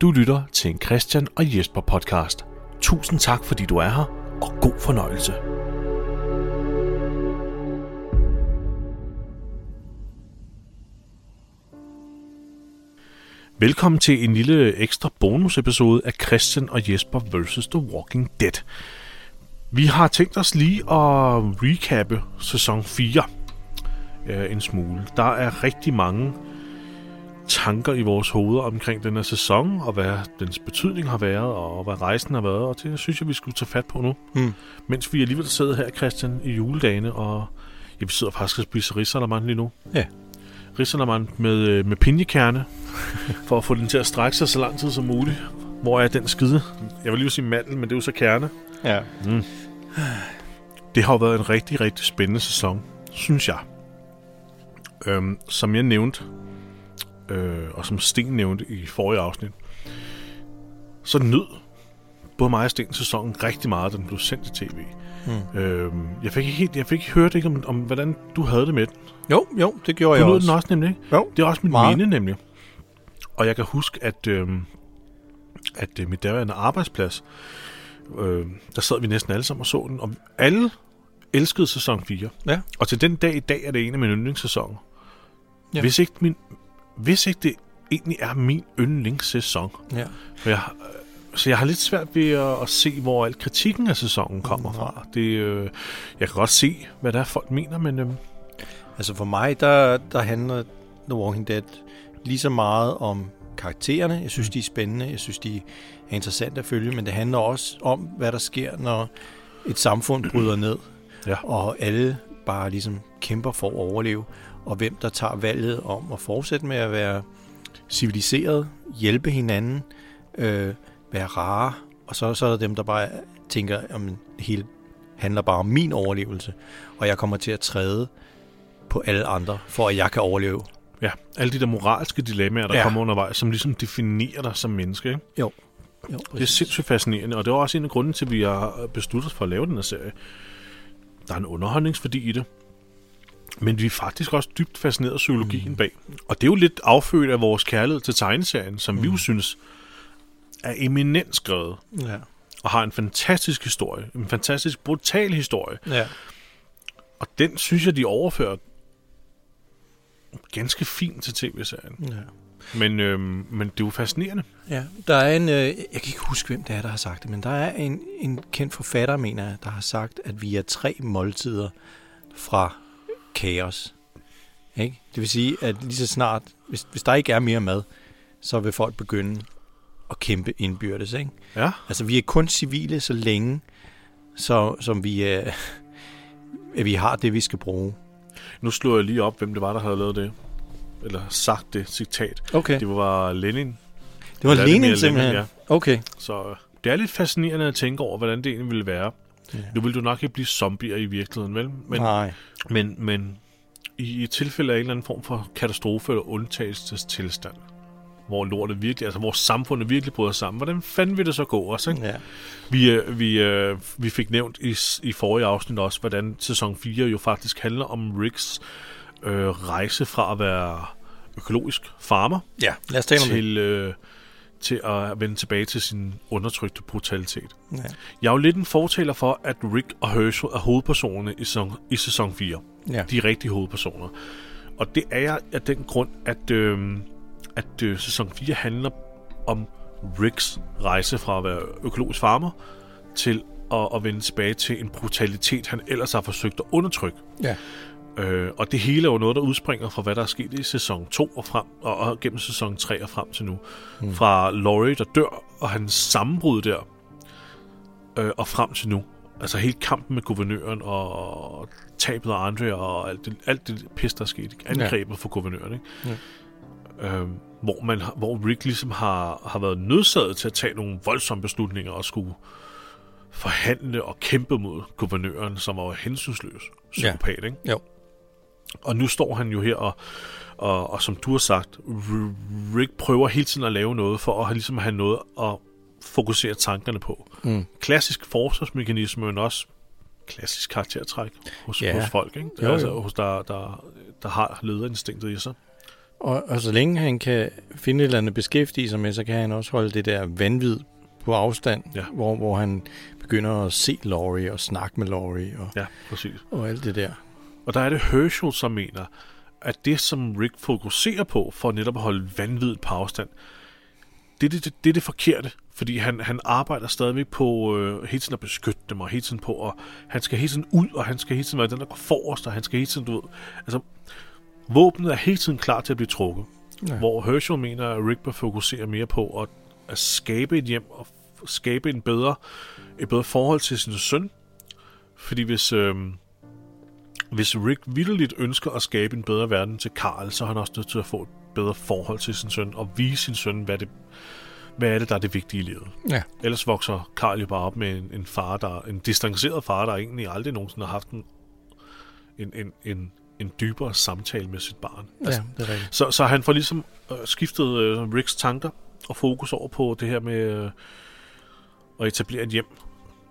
Du lytter til en Christian og Jesper podcast. Tusind tak, fordi du er her, og god fornøjelse. Velkommen til en lille ekstra bonusepisode af Christian og Jesper vs. The Walking Dead. Vi har tænkt os lige at recappe sæson 4 en smule. Der er rigtig mange tanker i vores hoveder omkring den her sæson, og hvad dens betydning har været, og hvad rejsen har været, og det synes jeg, vi skulle tage fat på nu. Hmm. Mens vi alligevel sidder her, Christian, i juledagene, og ja, vi sidder faktisk og spiser risalamand lige nu. Ja. Risalamand med, øh, med pinjekerne, for at få den til at strække sig så lang tid som muligt. Hvor er den skide? Jeg vil lige sige mandel, men det er jo så kerne. Ja. Mm. Det har jo været en rigtig, rigtig spændende sæson, synes jeg. Øhm, som jeg nævnte, øh, og som Sten nævnte i forrige afsnit, så nød både mig og Sten sæsonen rigtig meget, da den blev sendt til tv. Hmm. Øhm, jeg fik ikke helt, jeg fik ikke hørt ikke om, om, hvordan du havde det med den. Jo, jo, det gjorde Du jeg nød også. den også nemlig, ikke? Jo, Det er også mit Meget. minde, nemlig. Og jeg kan huske, at, øh, at øh, mit daværende arbejdsplads, øh, der sad vi næsten alle sammen og så den, og alle elskede sæson 4. Ja. Og til den dag i dag er det en af mine yndlingssæsoner. Ja. Hvis, ikke min, hvis ikke det egentlig er min yndlingssæson. Ja. For jeg, øh, så jeg har lidt svært ved at, at se, hvor al kritikken af sæsonen kommer Mm, fra. Det, øh, jeg kan godt se, hvad der er folk mener, men øh, Altså for mig, der, der handler The Walking Dead lige så meget om karaktererne. Jeg synes, de er spændende. Jeg synes, de er interessante at følge. Men det handler også om, hvad der sker, når et samfund bryder ned. Ja. Og alle bare ligesom kæmper for at overleve. Og hvem der tager valget om at fortsætte med at være civiliseret, hjælpe hinanden, øh, være rare. Og så, så er der dem, der bare tænker, at det hele handler bare om min overlevelse. Og jeg kommer til at træde på alle andre, for at jeg kan overleve. ja, alle de der moralske dilemmaer, der ja. Kommer undervejs, som ligesom definerer dig som menneske. Ikke? Jo, Det er sindssygt fascinerende, og det er også en af grunden til, at vi har besluttet os for at lave den her serie. Der er en underholdningsværdi i det. Men vi er faktisk også dybt fascineret af psykologien mm. bag. Og det er jo lidt affødt af vores kærlighed til tegneserien, som mm. vi jo synes er eminent skrevet. Ja. Og har en fantastisk historie. En fantastisk brutal historie. ja. Og den synes jeg, de overfører ganske fint til tv-serien. ja. Men, øhm, men det er jo fascinerende. Ja, der er en, øh, jeg kan ikke huske, hvem det er, der har sagt det, men der er en, en kendt forfatter, mener jeg, der har sagt, at vi er tre måltider fra kaos. Ikke? Det vil sige, at lige så snart, hvis, hvis der ikke er mere mad, så vil folk begynde at kæmpe indbyrdes. Ikke? Ja. Altså, vi er kun civile så længe, så, som vi, øh, at vi har det, vi skal bruge. Nu slår jeg lige op, hvem det var, der havde lavet det. Eller sagt det citat. Okay. Det var Lenin. Det var Vladimir Lenin simpelthen. ja. Okay. Så øh, det er lidt fascinerende at tænke over, hvordan det egentlig ville være. Ja. Nu vil du nok ikke blive zombier i virkeligheden, vel? Men, Nej. men, men i et tilfælde af en eller anden form for katastrofe eller undtagelsestilstand, hvor lortet virkelig, altså hvor samfundet virkelig bryder sammen, hvordan fanden vil det så gå også, ikke? Ja. Vi, øh, vi, øh, vi fik nævnt i, i forrige afsnit også, hvordan sæson 4 jo faktisk handler om Ricks øh, rejse fra at være økologisk farmer ja, lad os tale om det. til, øh, til at vende tilbage til sin undertrykte brutalitet. Ja. Jeg er jo lidt en fortaler for, at Rick og Herschel er hovedpersonerne i sæson, i sæson 4. Ja. De er rigtige hovedpersoner. Og det er jeg af den grund, at, øh, at øh, sæson 4 handler om Ricks rejse fra at være økologisk farmer til at, at vende tilbage til en brutalitet, han ellers har forsøgt at undertrykke. Ja. Øh, og det hele er jo noget, der udspringer fra, hvad der er sket i sæson 2 og, frem, og, og gennem sæson 3 og frem til nu. Mm. Fra Laurie, der dør, og hans sammenbrud der, øh, og frem til nu. Altså hele kampen med guvernøren, og tabet af Andre, og alt det, alt det pis, der er sket. Angrebet ja. for guvernøren, ikke? Ja. Øh, hvor, man, hvor Rick ligesom har, har været nødsaget til at tage nogle voldsomme beslutninger og skulle forhandle og kæmpe mod guvernøren, som var hensynsløs psykopat, ikke? Jo. Og nu står han jo her, og, og, og som du har sagt, Rick prøver hele tiden at lave noget, for at ligesom have noget at fokusere tankerne på. Mm. Klassisk forsvarsmekanisme, men også klassisk karaktertræk hos, Ja. hos folk, ikke? Jo, altså jo. hos der, der, der har lederinstinktet i sig. Og, og så længe han kan finde et eller andet beskæftige sig med, så kan han også holde det der vanvid på afstand, Ja. hvor, hvor han begynder at se Laurie og snakke med Laurie og, Ja, præcis. og alt det der. Og der er det Herschel, som mener, at det, som Rick fokuserer på, for netop at holde vanvittigt på afstand, det er det, det, det, er det forkerte. Fordi han, han arbejder stadigvæk på øh, hele tiden at beskytte dem, og hele tiden på, og han skal hele tiden ud, og han skal hele tiden være den, der går forrest, og han skal hele tiden, du ved, altså, våbnet er hele tiden klar til at blive trukket. Ja. Hvor Herschel mener, at Rick bør fokusere mere på at, at skabe et hjem, og skabe en bedre, et bedre forhold til sin søn. Fordi hvis, øh, hvis Rick vildt ønsker at skabe en bedre verden til Carl, så er han også nødt til at få et bedre forhold til sin søn, og vise sin søn, hvad, det, hvad er det, der er det vigtige i livet. Ja. Ellers vokser Carl jo bare op med en, en far, der en distanceret far, der egentlig aldrig nogensinde har haft en, en, en, en, en dybere samtale med sit barn. ja, det er rigtigt. Så, så han får ligesom øh, skiftet øh, Ricks tanker og fokus over på det her med øh, at etablere et hjem,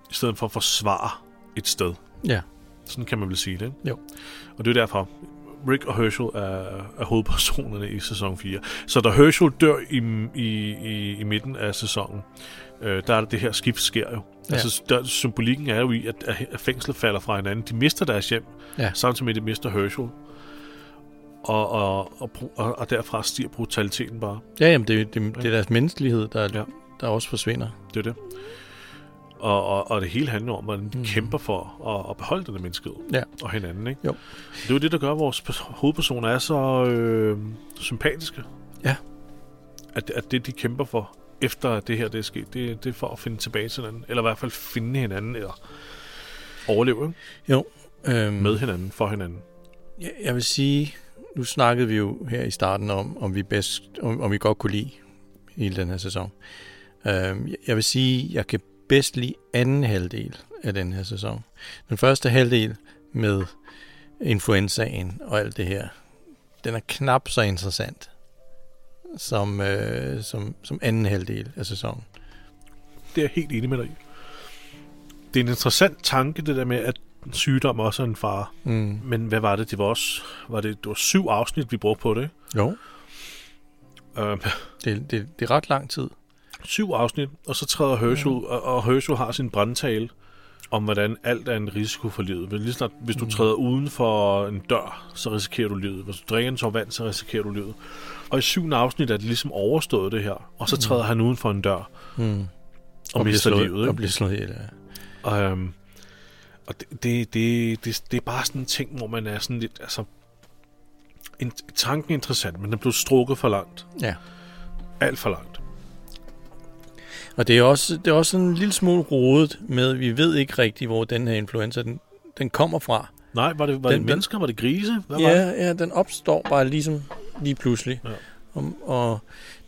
i stedet for at forsvare et sted. Ja, Sådan kan man vel sige det. ikke? Jo. Og det er derfor, Rick og Herschel er, er hovedpersonerne i sæson 4. Så da Herschel dør i, i, i, i midten af sæsonen, øh, der er det, det her skift sker jo. Ja. Altså, der, symbolikken er jo i, at, at fængslet falder fra hinanden. De mister deres hjem, Ja. samtidig med, at de mister Herschel. Og, og, og, og, og derfra stiger brutaliteten bare. ja jamen, det, det, det er deres menneskelighed, der. Ja. der også forsvinder. Det er det. Og, og, og det hele handler om, at de Mhm. mm. kæmper for at, at beholde den menneskehed. Ja. Og hinanden, ikke? Jo. Det er jo det, der gør, at vores pers- hovedpersoner er så øh, sympatiske. Ja. At, at det, de kæmper for, efter det her det er sket, det, det er for at finde tilbage til hinanden. Eller i hvert fald finde hinanden, eller overleve ikke? Jo. Øhm, med hinanden, for hinanden. Jeg, jeg vil sige, nu snakkede vi jo her i starten om, om vi bedst, om, om vi godt kunne lide hele den her sæson. Øhm, jeg- jeg vil sige, jeg kan bedst lide anden halvdel af den her sæson. Den første halvdel med influenzaen og alt det her, den er knap så interessant som, øh, som, som anden halvdel af sæsonen. Det er jeg helt enig med dig i. Det er en interessant tanke, det der med, at sygdom også er en fare. Mm. Men hvad var det? Det var også var det, det var syv afsnit, vi brugte på det. Jo, Øh, det, det, det er ret lang tid. Syv afsnit, og så træder Herschel, mm. og, og Herschel har sin brandtale om, hvordan alt er en risiko for livet. Hvis, lige snart, hvis du Mm. træder uden for en dør, så risikerer du livet. Hvis du drikker en tår vand, så risikerer du livet. Og i syvende afsnit er det ligesom overstået det her, og så træder mm. han uden for en dør Mm. og, bliver mister slået, livet. Og Ikke? bliver slået ihjel, ja. Og, øhm, og det, det, det, det, det er bare sådan en ting, hvor man er sådan lidt, altså, en, tanken er interessant, men den blev strukket for langt. Ja. Alt for langt. Og det er også, det er også sådan en lille smule rodet med, at vi ved ikke rigtigt, hvor den her influenza, den, den kommer fra. Nej, var det, var Den- det mennesker? Var det grise? Hvad var Ja, det? ja, den opstår bare ligesom lige pludselig. Ja. Og, og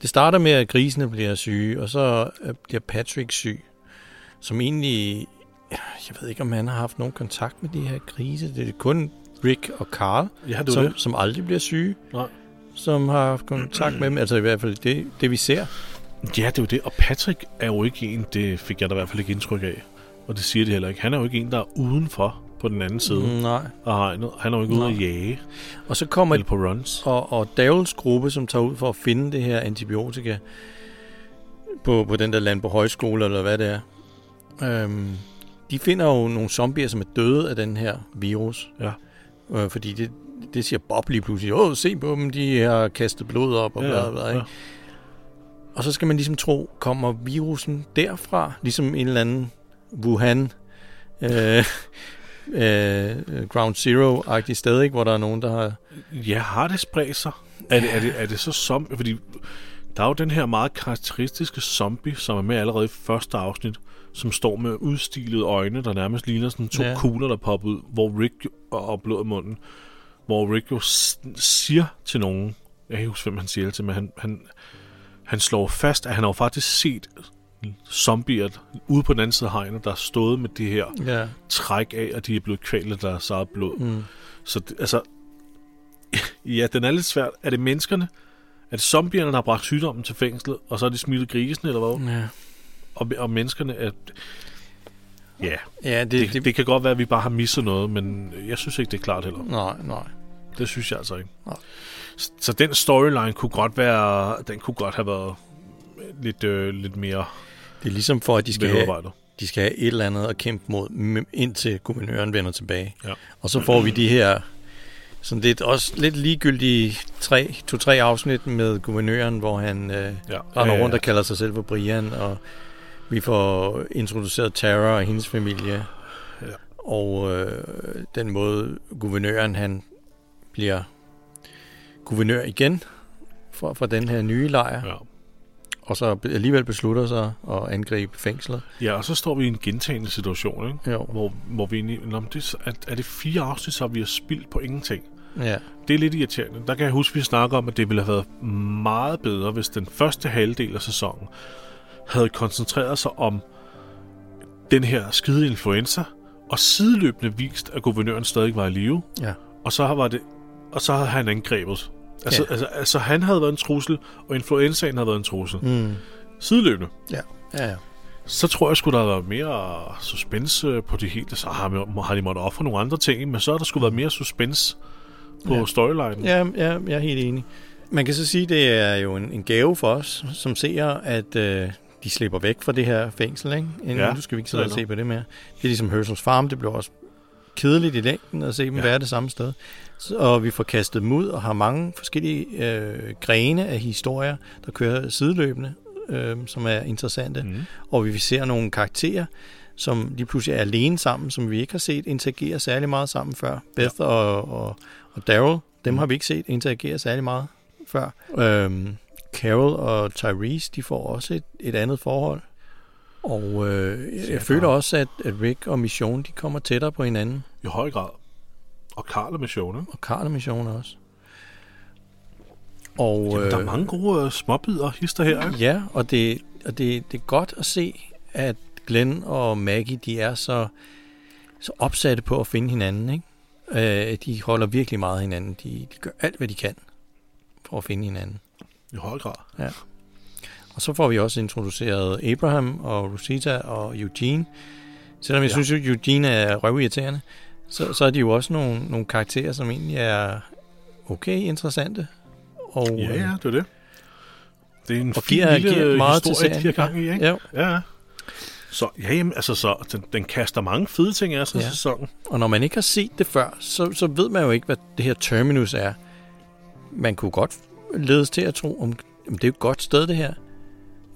det starter med, at grisene bliver syge, og så øh, bliver Patrick syg, som egentlig, jeg ved ikke, om han har haft nogen kontakt med de her grise. Det er kun Rick og Carl, Ja, var som, det. som aldrig bliver syge, Nej. som har haft kontakt med dem. Altså i hvert fald det, det vi ser. Ja, det er jo det. Og Patrick er jo ikke en, det fik jeg da i hvert fald ikke indtryk af. Og det siger de heller ikke. Han er jo ikke en, der er udenfor på den anden side mm. Nej. af hegnet. Han er jo ikke ude at jage Og så kommer eller på runs. og, og Davels gruppe, som tager ud for at finde det her antibiotika på, på den der land på højskole, eller hvad det er, øhm, de finder jo nogle zombier, som er døde af den her virus. Ja. Øh, fordi det, det siger Bob lige pludselig, åh, se på dem, de har kastet blod op, og bla, bla, bla, ikke? Og så skal man ligesom tro, kommer virusen derfra, ligesom en eller anden Wuhan, øh, øh, Ground Zero-agtig sted, ikke? hvor der er nogen, der har... Ja, har det spredt sig? Er det, er det, er det så som... Fordi der er jo den her meget karakteristiske zombie, som er med allerede i første afsnit, som står med udstilede øjne, der nærmest ligner sådan to Ja. kugler, der popper ud, hvor Rick jo, og blod i munden, hvor Rick jo siger til nogen, jeg kan ikke huske, hvem han siger det til, men han, han, han slår fast, at han har faktisk set zombier ude på den anden side af hegnet, der er stået med det her Ja, træk af, at de er blevet kvalt af deres eget blod. mm. Så det, altså, ja, den er lidt svært. Er det menneskerne? Er det zombierne, der har bragt sygdommen til fængslet, og så er de smittet grisene, eller hvad? ja. Og, og menneskerne er... Ja, Ja, det, det, det, det kan godt være, at vi bare har misset noget, men jeg synes ikke, det er klart heller. Nej, nej. Det synes jeg altså ikke. Nej. Så, så den storyline kunne godt være, den kunne godt have været lidt, øh, lidt mere Det er ligesom for, at de skal, have, de skal have et eller andet at kæmpe mod, indtil guvernøren vender tilbage. Ja. Og så får vi de her sådan lidt, også lidt ligegyldige tre, to-tre afsnit med guvernøren, hvor han øh, Ja. render rundt og kalder sig selv for Brian, og vi får introduceret Tara og hendes familie. Ja. Og øh, den måde guvernøren, han bliver guvernør igen for, for den her nye lejr, Ja. og så alligevel beslutter sig at angribe fængslet. ja, og så står vi i en gentagende situation, ikke? Jo. Hvor, hvor vi egentlig, Nå, det, er, er det fire afsnit, så vi har spildt på ingenting? Ja, Det er lidt irriterende. Der kan jeg huske, at vi snakker om, at det ville have været meget bedre, hvis den første halvdel af sæsonen havde koncentreret sig om den her skide influenza, og sideløbende vist, at guvernøren stadig var i live, ja. og så var det, og så havde han angrebet. Altså, Ja. altså, altså, han havde været en trussel, og influenzaen havde været en trussel. Mm. Sideløbende. Ja, ja, ja. Så tror jeg sgu, der har været mere suspense på det hele. Så har, har de måttet ofre nogle andre ting, men så har der skulle været mere suspense på Ja. ja. storylinen. Ja, ja, jeg er helt enig. Man kan så sige, at det er jo en, en gave for os, som ser, at øh, de slipper væk fra det her fængsel. Ikke? Inden, Ja, nu skal vi ikke sidde og se på det mere. Det er ligesom Herschels Farm. Det bliver også kedeligt i længden at se dem ja. Være det samme sted. Så, og vi får kastet dem ud og har mange forskellige øh, grene af historier, der kører sideløbende, øh, som er interessante. Mm. Og vi ser nogle karakterer, som lige pludselig er alene sammen, som vi ikke har set interagere særlig meget sammen før. Beth ja. og, og, og Daryl, dem Mm. har vi ikke set interagere særlig meget før. Øhm, Carol og Tyrese, de får også et, et andet forhold. Og øh, jeg, føler også, at, at Rick og Mission, de kommer tættere på hinanden. I høj grad. Og Karl er med showene. Og Karl og Mission også. Og, Jamen, der er øh, mange gode uh, småbider hister her. Ikke? Ja, og det, og det, det er godt at se, at Glenn og Maggie, de er så, så opsatte på at finde hinanden. Ikke? Øh, de holder virkelig meget af hinanden. De, de gør alt, hvad de kan for at finde hinanden. I høj grad. Og så får vi også introduceret Abraham og Rosita og Eugene. Selvom jeg ja. Synes, at Eugene er røvirriterende, så, så er de jo også nogle, nogle karakterer, som egentlig er okay interessante. Og, Ja, ja, det er det. Det er en Og fin giver- lille giver meget til historie, de serien. har gang i, ikke? Ja, Ja. Så, ja, jamen, altså, så, den, den kaster mange fede ting af sig Ja. sæsonen. Og når man ikke har set det før, så, så ved man jo ikke, hvad det her terminus er. Man kunne godt ledes til at tro, om jamen, det er jo et godt sted, det her.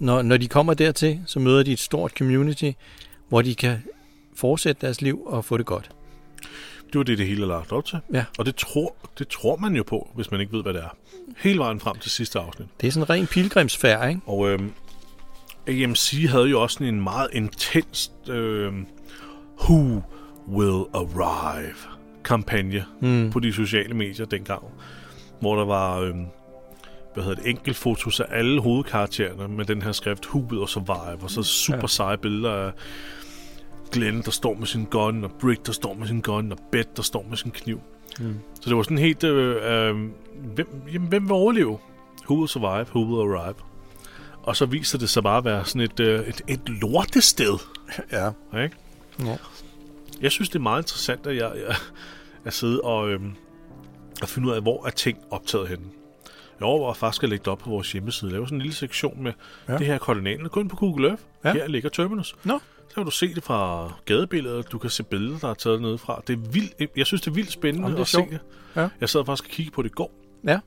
Når, når de kommer dertil, så møder de et stort community, hvor de kan fortsætte deres liv og få det godt. Det var det, det hele er lagt op til. Ja. Og det tror, det tror man jo på, hvis man ikke ved, hvad det er. Hele vejen frem til sidste afsnit. Det er sådan en ren pilgrimsfærd, ikke? Og øhm, AMC havde jo også sådan en meget intens øhm, Who Will Arrive kampagne Mm. på de sociale medier dengang. Hvor der var øhm, hvad hedder det, enkeltfotos af alle hovedkaraktererne med den her skrift Who Will Survive, og så super Ja. seje billeder af Glenn, der står med sin gun, og Brick, der står med sin gun, og Beth, der står med sin kniv. Mm. Så det var sådan helt, øh, øh, hvem, jamen, hvem vil overleve? Who will survive? Who will arrive? Og så viser det sig bare at være sådan et, øh, et, et lortested. Ja. Ikke? ja. Jeg synes, det er meget interessant, at jeg, jeg at sidde og, øhm, at finde ud af, hvor er ting optaget henne. Jeg overvejer faktisk at lægge det op på vores hjemmeside. Lave sådan en lille sektion med Ja. det her koordinater. Gå ind på Google Earth. Ja. Her ligger Terminus. Nå. Så kan du se det fra gadebilledet. Du kan se billeder, der er taget nede fra. Det er vildt, jeg synes, det er vildt spændende Jamen, det er at se sjovt. det. Ja. Jeg sad faktisk og kiggede på det i går. Ja.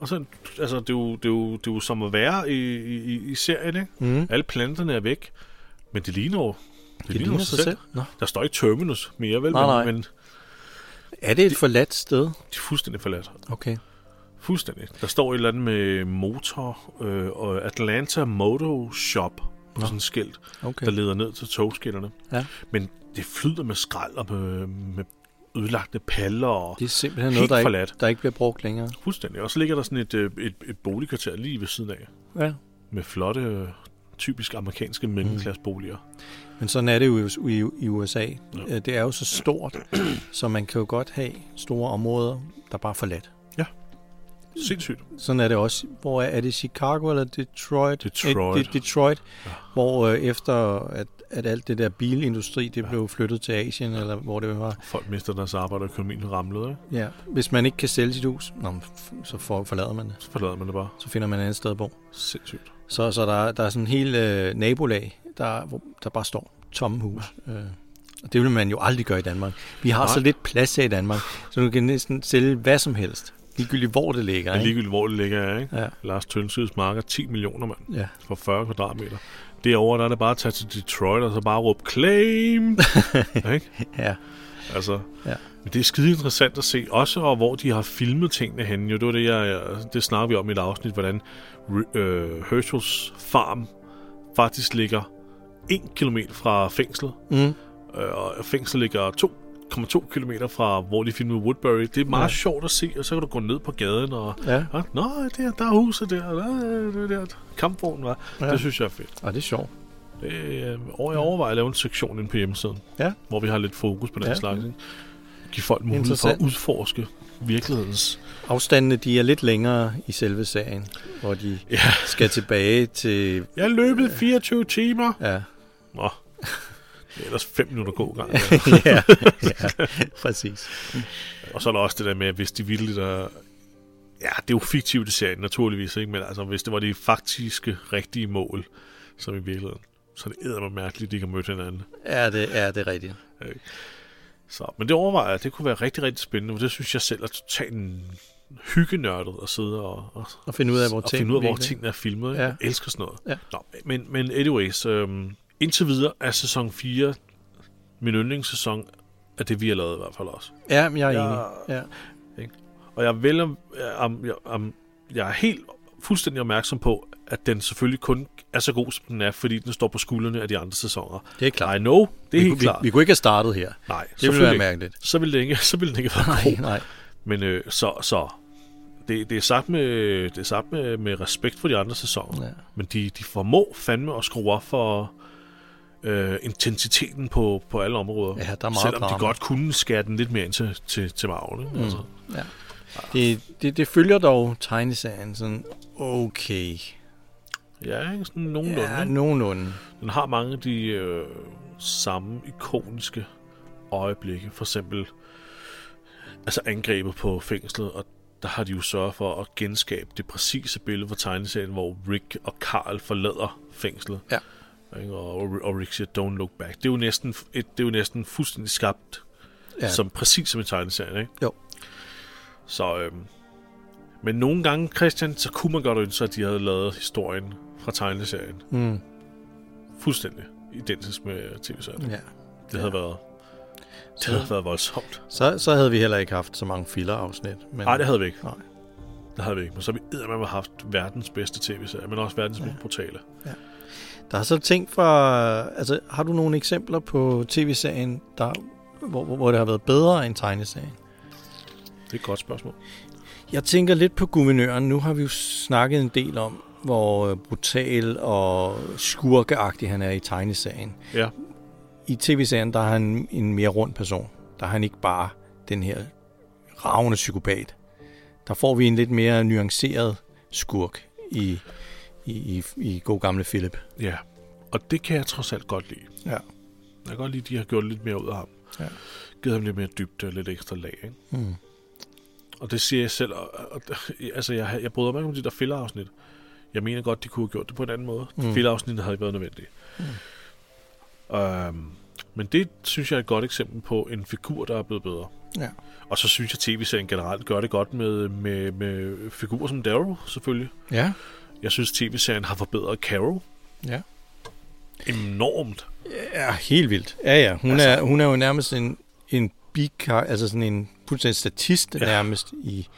Og så, altså, det er jo, det er jo, det er jo som at være i, i, i serien, ikke? Mm. Alle planterne er væk. Men det ligner jo det, Det ligner sig selv. Nå. Der står ikke Terminus mere, vel? Nej, nej. Men, Er det et forladt sted? de er fuldstændig forladt. Okay. Fuldstændig. Der står et eller andet med motor øh, og Atlanta Moto Shop på Nå. sådan et skilt, okay. der leder ned til togskinnerne. Ja. Men det flyder med skrald og med, med ødelagte paller og Det er simpelthen noget, der ikke, forladt. der ikke bliver brugt længere. Fuldstændig. Og så ligger der sådan et, øh, et, et boligkvarter lige ved siden af, Ja. med flotte, øh, typisk amerikanske mellemklasseboliger. Men sådan er det jo i, i, USA. Ja. Ja. Det er jo så stort, så man kan jo godt have store områder, der bare er forladt. Ja. Sindssygt. sådan er det også. Hvor er, er det Chicago eller Detroit? Detroit. Eh, det- Detroit, Ja. hvor øh, efter at, at alt det der bilindustri, det ja. blev flyttet til Asien, eller hvor det var. Folk mister deres arbejde, og økonomien ramlede, ikke? Ja. Hvis man ikke kan sælge sit hus, nå, så for, forlader man det. Så forlader man det bare. Så finder man et andet sted at bo. Sindssygt. Så, så der, der er sådan en hel øh, nabolag, der, hvor, der bare står tomme hus. Ja. Øh, og det vil man jo aldrig gøre i Danmark. Vi har. Nej. så lidt plads her i Danmark, så du kan næsten sælge hvad som helst. Ligegyldigt hvor det ligger. Ja, Ikke? ligegyldigt hvor det ligger, er, ikke? Ja, Lars Tønsids marker 10 millioner, mand. ja. For 40 kvadratmeter. Derovre, der er det bare at tage til Detroit, og så bare råbe claim. ikke? ja. Altså, Ja. Men det er skide interessant at se, også og hvor de har filmet tingene henne. Jo, det var det, jeg, det snakker vi om i et afsnit, hvordan øh, Herschels farm faktisk ligger 1 km fra fængslet, Mm. øh, og fængslet ligger 2,2 km fra, hvor de filmede Woodbury. Det er meget ja. Ja. sjovt at se, og så kan du gå ned på gaden og... Ja, Ja, Nå, der, der er huset der, der, der, der kampvognen var. Ja. Ja. Det synes jeg er fedt. og det er sjovt. Det, øh, over jeg overvejer at lave en sektion inde på hjemmesiden, Ja. hvor vi har lidt fokus på den ja. Ja. slags. Ikke? Give folk mulighed for at udforske virkelighedens... Afstandene, de er lidt længere i selve sagen, hvor de Ja, skal tilbage til... jeg løbet 24 timer. Ja, Nå, ellers 5 minutter gå gang. ja, ja præcis. Og så er der også det der med, at hvis de virkelig der... Ja, det er jo fiktivt i serien, naturligvis, ikke? Men altså, hvis det var de faktiske, rigtige mål, som i virkeligheden, så er det eddermame mærkeligt, at de ikke har mødt hinanden. Ja, det er det er rigtigt. Så, men det overvejer jeg, det kunne være rigtig, rigtig spændende, for det synes jeg selv er totalt hyggenørdet at sidde og, og, Og finde ud af, hvor ting ud af, hvor tingene er filmet. Ja. Jeg elsker sådan noget. Ja. Nå, men, men anyways, øhm, indtil videre er sæson 4 min yndlingssæson af det, vi har lavet i hvert fald også. Ja, men jeg er Ja. enig. Ja. Og jeg, vil, om, om, jeg, om, jeg er helt fuldstændig opmærksom på, at den selvfølgelig kun er så god, som den er, fordi den står på skuldrene af de andre sæsoner. Det er klart. I know, det er vi, helt kunne- klart. Vi, vi kunne ikke have startet her. Nej, Det ville være ikke. mærkeligt. Så ville det ikke, så ville den ikke være Nej, god. nej. Men øh, så, så det, det er sagt, med, det er sagt med, med respekt for de andre sæsoner. Ja. Men de, de formår fandme at skrue op for øh, intensiteten på, på alle områder. Ja, der er meget Selvom drama. de godt kunne skære den lidt mere ind til, til, til. Ikke? Mm. Altså, Ja. Det, det, det følger dog tegneserien sådan okay. ja, ikke? sådan nogenlunde. Ja, nogenlunde. Den har mange af de øh, samme ikoniske øjeblikke. For eksempel altså angrebet på fængslet, og der har de jo sørget for at genskabe det præcise billede fra tegneserien, hvor Rick og Carl forlader fængslet. Ja. Ikke? Og, og Rick siger, don't look back. Det er jo næsten, et, det er jo næsten fuldstændig skabt, Ja. ja. som præcis som i tegneserien, ikke? Jo. Så, øhm, men nogle gange, Christian, så kunne man godt ønske, at de havde lavet historien fra tegneserien Mm. fuldstændig identisk med tv-serien. Ja. Det havde været det Så- havde været voldsomt. Så, så havde vi heller ikke haft så mange filler-afsnit. Men, Nej, det havde vi ikke. Nej. Det havde vi ikke. Men så har vi eddermame haft verdens bedste tv-serie, men også verdens mest brutale. Der er så ting fra... Altså, har du nogle eksempler på tv-serien, der, hvor, hvor, hvor det har været bedre end tegneserien? Det er et godt spørgsmål. Jeg tænker lidt på guvernøren. Nu har vi jo snakket en del om, hvor øh, brutal og skurkeagtig han er i tegneserien. Ja. I tv-serien, der er han en mere rund person. Der er han ikke bare den her ravende psykopat. Der får vi en lidt mere nuanceret skurk i, i, i, i god gamle Philip. Ja. Og det kan jeg trods alt godt lide. Ja. Jeg kan godt lide, at de har gjort lidt mere ud af ham. Ja. Givet ham lidt mere dybde og lidt ekstra lag. Ikke? Hmm. Og det siger jeg selv. Og, og, altså, jeg, jeg bryder mig ikke om de der fillerafsnit. Jeg mener godt, de kunne have gjort det på en anden måde. Mm. Mm. Fillerafsnittet havde ikke været nødvendigt. Mm. Øhm, men det synes jeg er et godt eksempel på en figur, der er blevet bedre. Ja. Og så synes jeg, at tv-serien generelt gør det godt med, med, med figurer som Daryl, selvfølgelig. Ja. Jeg synes, tv-serien har forbedret Carol Ja. enormt. Ja, helt vildt. Ja, ja. Hun, Altså- er, hun er jo nærmest en, en bikar, altså sådan en fuldstændig statist Ja. nærmest i,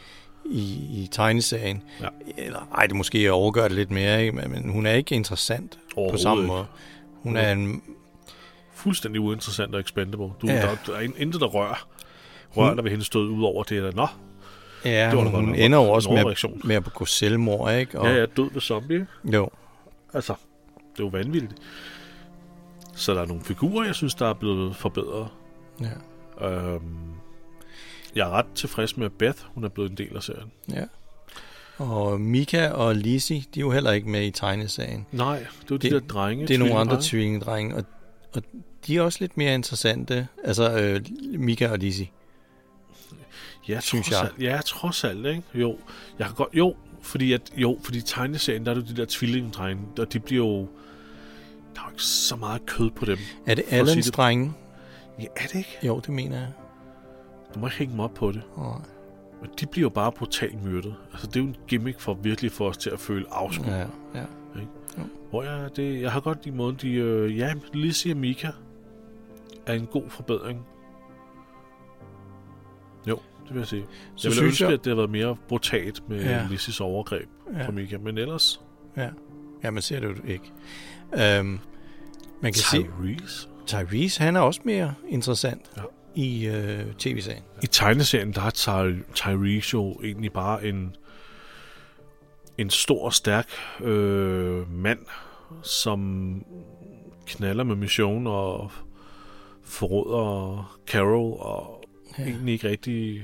i, i tegneserien. Ja. Eller, ej, det måske at overgøre det lidt mere, ikke? Men, men hun er ikke interessant på samme måde. Hun er en... Fuldstændig uinteressant og expendable. Du, Ja. der, der er intet, der rører. Rører, Hun- der ved hende stød ud over det. Der, Nå, Ja, Det var hun, hun ender jo også med, med at begå selvmord, ikke? Og, ja, er død ved zombie. Jo. Altså, det er jo vanvittigt. Så der er nogle figurer, jeg synes, der er blevet forbedret. Ja. Øhm, jeg er ret tilfreds med, at Beth hun er blevet en del af serien. ja. Og Mika og Lizzie, de er jo heller ikke med i tegnesagen. Nej, det er jo de Det- der drenge. Det er nogle andre tvillingedrenge. og, og de er også lidt mere interessante. Altså øh, Mika og Lizzie. Ja, synes trods jeg. Alt, ja, trods alt, ikke? Jo, jeg kan godt, jo, fordi at, jo, fordi tegneserien, der er jo de der tvillingedrenge, og de bliver jo, der er jo ikke så meget kød på dem. Er det Allens drenge? Ja, er det ikke? Jo, det mener jeg. Du må ikke hænge mig op på det. Og, Men de bliver jo bare brutalt myrdet. Altså, det er jo en gimmick for virkelig for os til at føle afskud. Ja. ja, ja. Hvor jeg, det, jeg har godt i måden, de, øh, ja, Lizzie og Mika er en god forbedring. Det vil jeg sige. Så jeg vil synes ønske, jeg... at det havde været mere brutalt med Ja. ja. Lizzie's overgreb ja. Ja, på Mika. Men ellers, ja, man ser det jo ikke. Øhm, man kan Tyrese. Tyrese, han er også mere interessant Ja. i øh, tv-serien. I tegneserien, der er Ty- Tyrese jo egentlig bare en, en stor stærk øh, mand, som knaller med mission og forråder Carol og ja. egentlig ikke rigtig...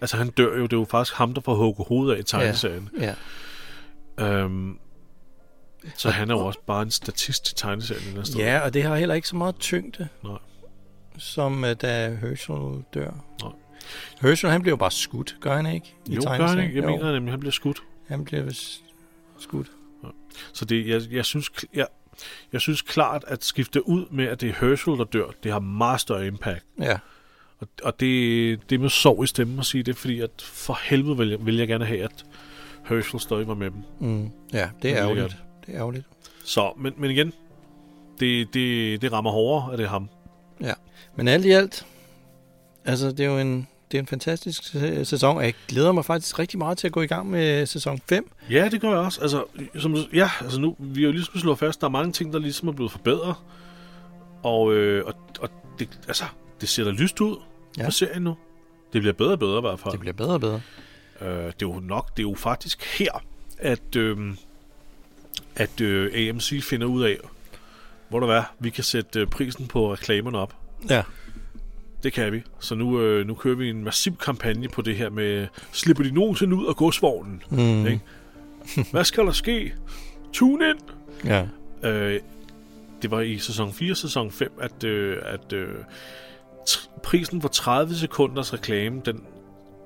Altså han dør jo, det er jo faktisk ham, der får hugget hovedet af i tegneserien. Ja. Ja. Øhm, så han er jo også bare en statist i tegneserien. næste ja, og det har heller ikke så meget tyngde, Nej. som uh, da Herschel dør. Nej. Herschel, han bliver bare skudt, gør han ikke? Jo, gør han ikke. Jeg Jo, mener nemlig, han bliver skudt. Han bliver vist skudt. Så det, jeg, jeg, synes, jeg, jeg synes klart, at skifte ud med, at det er Herschel, der dør, det har meget større impact. Ja, Og, og det, det er med sorg i stemmen at sige det, fordi at for helvede vil jeg, vil jeg gerne have, at Herschel stadig var med dem. mm. ja det er ærgerligt. Det er ærgerligt. Så, men, men igen, det, det, det rammer hårdere, at det er ham. Men alt i alt, altså det er jo en, det er en fantastisk sæ- sæson, og jeg glæder mig faktisk rigtig meget til at gå i gang med sæson 5. Ja, det gør jeg også. Altså, som, ja, altså nu, vi har jo ligesom slået fast, der er mange ting, der ligesom er blevet forbedret. Og, øh, og, og det, altså, det ser da lyst ud Ja. på serien nu. Det bliver bedre og bedre i hvert fald. Det bliver bedre og bedre. Øh, det er jo nok, det er jo faktisk her, at, øh, at øh, AMC finder ud af, hvor der er, vi kan sætte øh, prisen på reklamerne op. Ja. Det kan vi. Så nu, øh, nu kører vi en massiv kampagne på det her med, slipper de nogensinde ud af godsvognen? Mm. Ikke? Hvad skal der ske? Tune ind! Ja. Øh, det var i sæson 4 sæson 5, at, øh, at øh, prisen for 30 sekunders reklame, den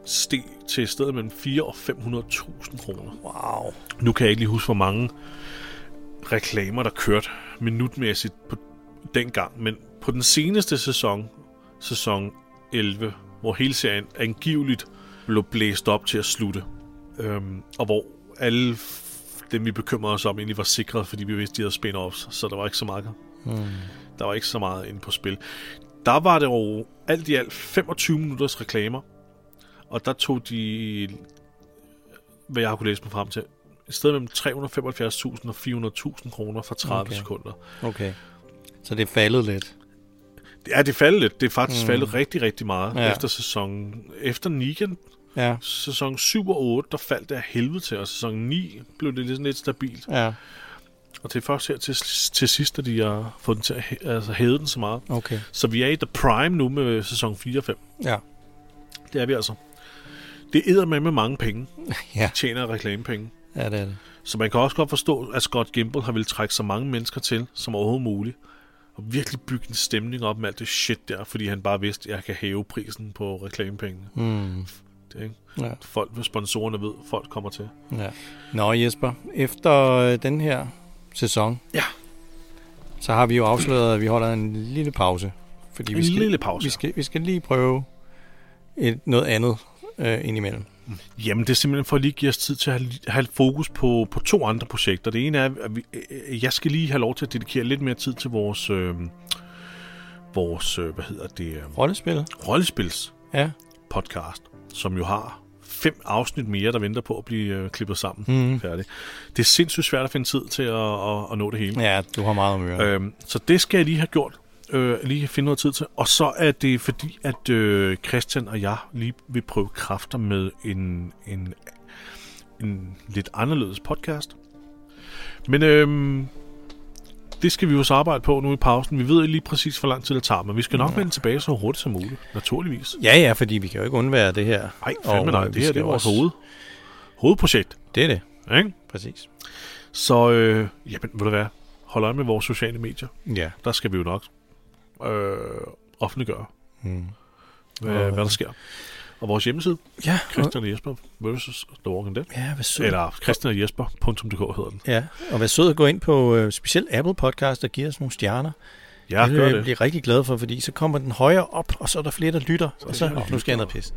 steg til et sted mellem 4 og 500.000 kroner. Wow. Nu kan jeg ikke lige huske, hvor mange reklamer, der kørte minutmæssigt på dengang, men på den seneste sæson, sæson 11, hvor hele serien angiveligt blev blæst op til at slutte, øhm, og hvor alle dem, vi bekymrede os om, egentlig var sikret, fordi vi vidste, de havde spin-offs, så der var ikke så meget, Mm. der var ikke så meget inde på spil. Der var det jo alt i alt 25 minutters reklamer, og der tog de, hvad jeg har kunne læse mig frem til, et sted mellem 375.000 og 400.000 kroner for 30 Okay. sekunder. Okay. Så det er faldet lidt. Det er det faldet lidt. Det er faktisk Mm. faldet rigtig, rigtig meget Ja. ja. efter sæson... Efter Negan, Ja. sæson 7 og 8, der faldt det af helvede til, og sæson 9 blev det lidt, lidt stabilt. Ja. Og det er først her til, til sidst, at de har fået den til at altså, hæve den så meget. Okay. Så vi er i the prime nu med sæson 4 og 5. Ja. Det er vi altså. Det æder med med mange penge. Ja. Tjener reklamepenge. Ja, det er det. Så man kan også godt forstå, at Scott Gimple har vil trække så mange mennesker til, som overhovedet muligt. Og virkelig bygge en stemning op med alt det shit der, fordi han bare vidste, at jeg kan hæve prisen på reklamepengene. Mm. Det ikke? Ja. Folk, sponsorerne ved, folk kommer til. ja. Nå Jesper, efter øh, den her sæson, Ja. så har vi jo afsløret, at vi holder en lille pause. Fordi vi En skal, lille pause. Vi skal, vi skal lige prøve et, noget andet øh, indimellem. Jamen, det er simpelthen for at lige give os tid til at have, have fokus på, på to andre projekter. Det ene er, at vi, øh, jeg skal lige have lov til at dedikere lidt mere tid til vores, øh, vores øh, hvad hedder det, øh, Rollespil? rollespils Ja. podcast, som jo har fem afsnit mere, der venter på at blive øh, klippet sammen. Mm. Færdig. Det er sindssygt svært at finde tid til at, at, at nå det hele. Ja, du har meget om øre. Øhm, så det skal jeg lige have gjort. Øh, lige finde noget tid til. Og så er det fordi, at øh, Christian og jeg lige vil prøve kræfter med en, en, en lidt anderledes podcast. Men øhm, det skal vi jo så arbejde på nu i pausen. Vi ved ikke lige præcis, hvor lang tid det tager, men vi skal nok vende tilbage så hurtigt som muligt. Naturligvis. Ja, ja, fordi vi kan jo ikke undvære det her. Nej, fandme nej. øh, Det her det er vores også- hoved, hovedprojekt. Det er det. Ikke? Præcis. Så, øh, jamen, ved du hvad? Hold øje med vores sociale medier. Ja. Der skal vi jo nok øh, offentliggøre, Mm. hvad, Og- hvad der sker. Og vores hjemmeside, Ja, Christian og Jesper versus The Walking Dead. ja, hvad sød. Eller Christian og Jesper.dk hedder den. Ja, og vær sød at gå ind på øh, specielt Apple Podcast og give os nogle stjerner. Ja, det gør vil jeg det. blive rigtig glad for, fordi så kommer den højere op, og så er der flere, der lytter. og så, er det oh, nu skal jeg ned og pisse.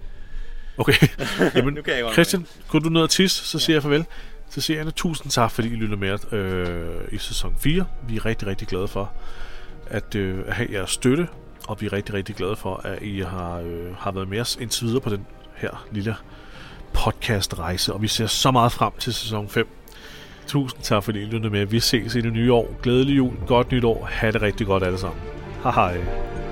Okay. Jamen, Nu kan jeg Christian, gå du ned og tisse, så siger jeg farvel. Så siger jeg tusind tak, fordi I lytter med øh, i sæson 4. Vi er rigtig, rigtig glade for at, øh, at have jeres støtte, og vi er rigtig, rigtig glade for, at I har, øh, har været med os indtil videre på den her lille podcast-rejse, og vi ser så meget frem til sæson 5. Tusind tak, fordi I lyttede med. Vi ses i det nye år. Glædelig jul, godt nytår. Ha' det rigtig godt alle sammen. Hej hej.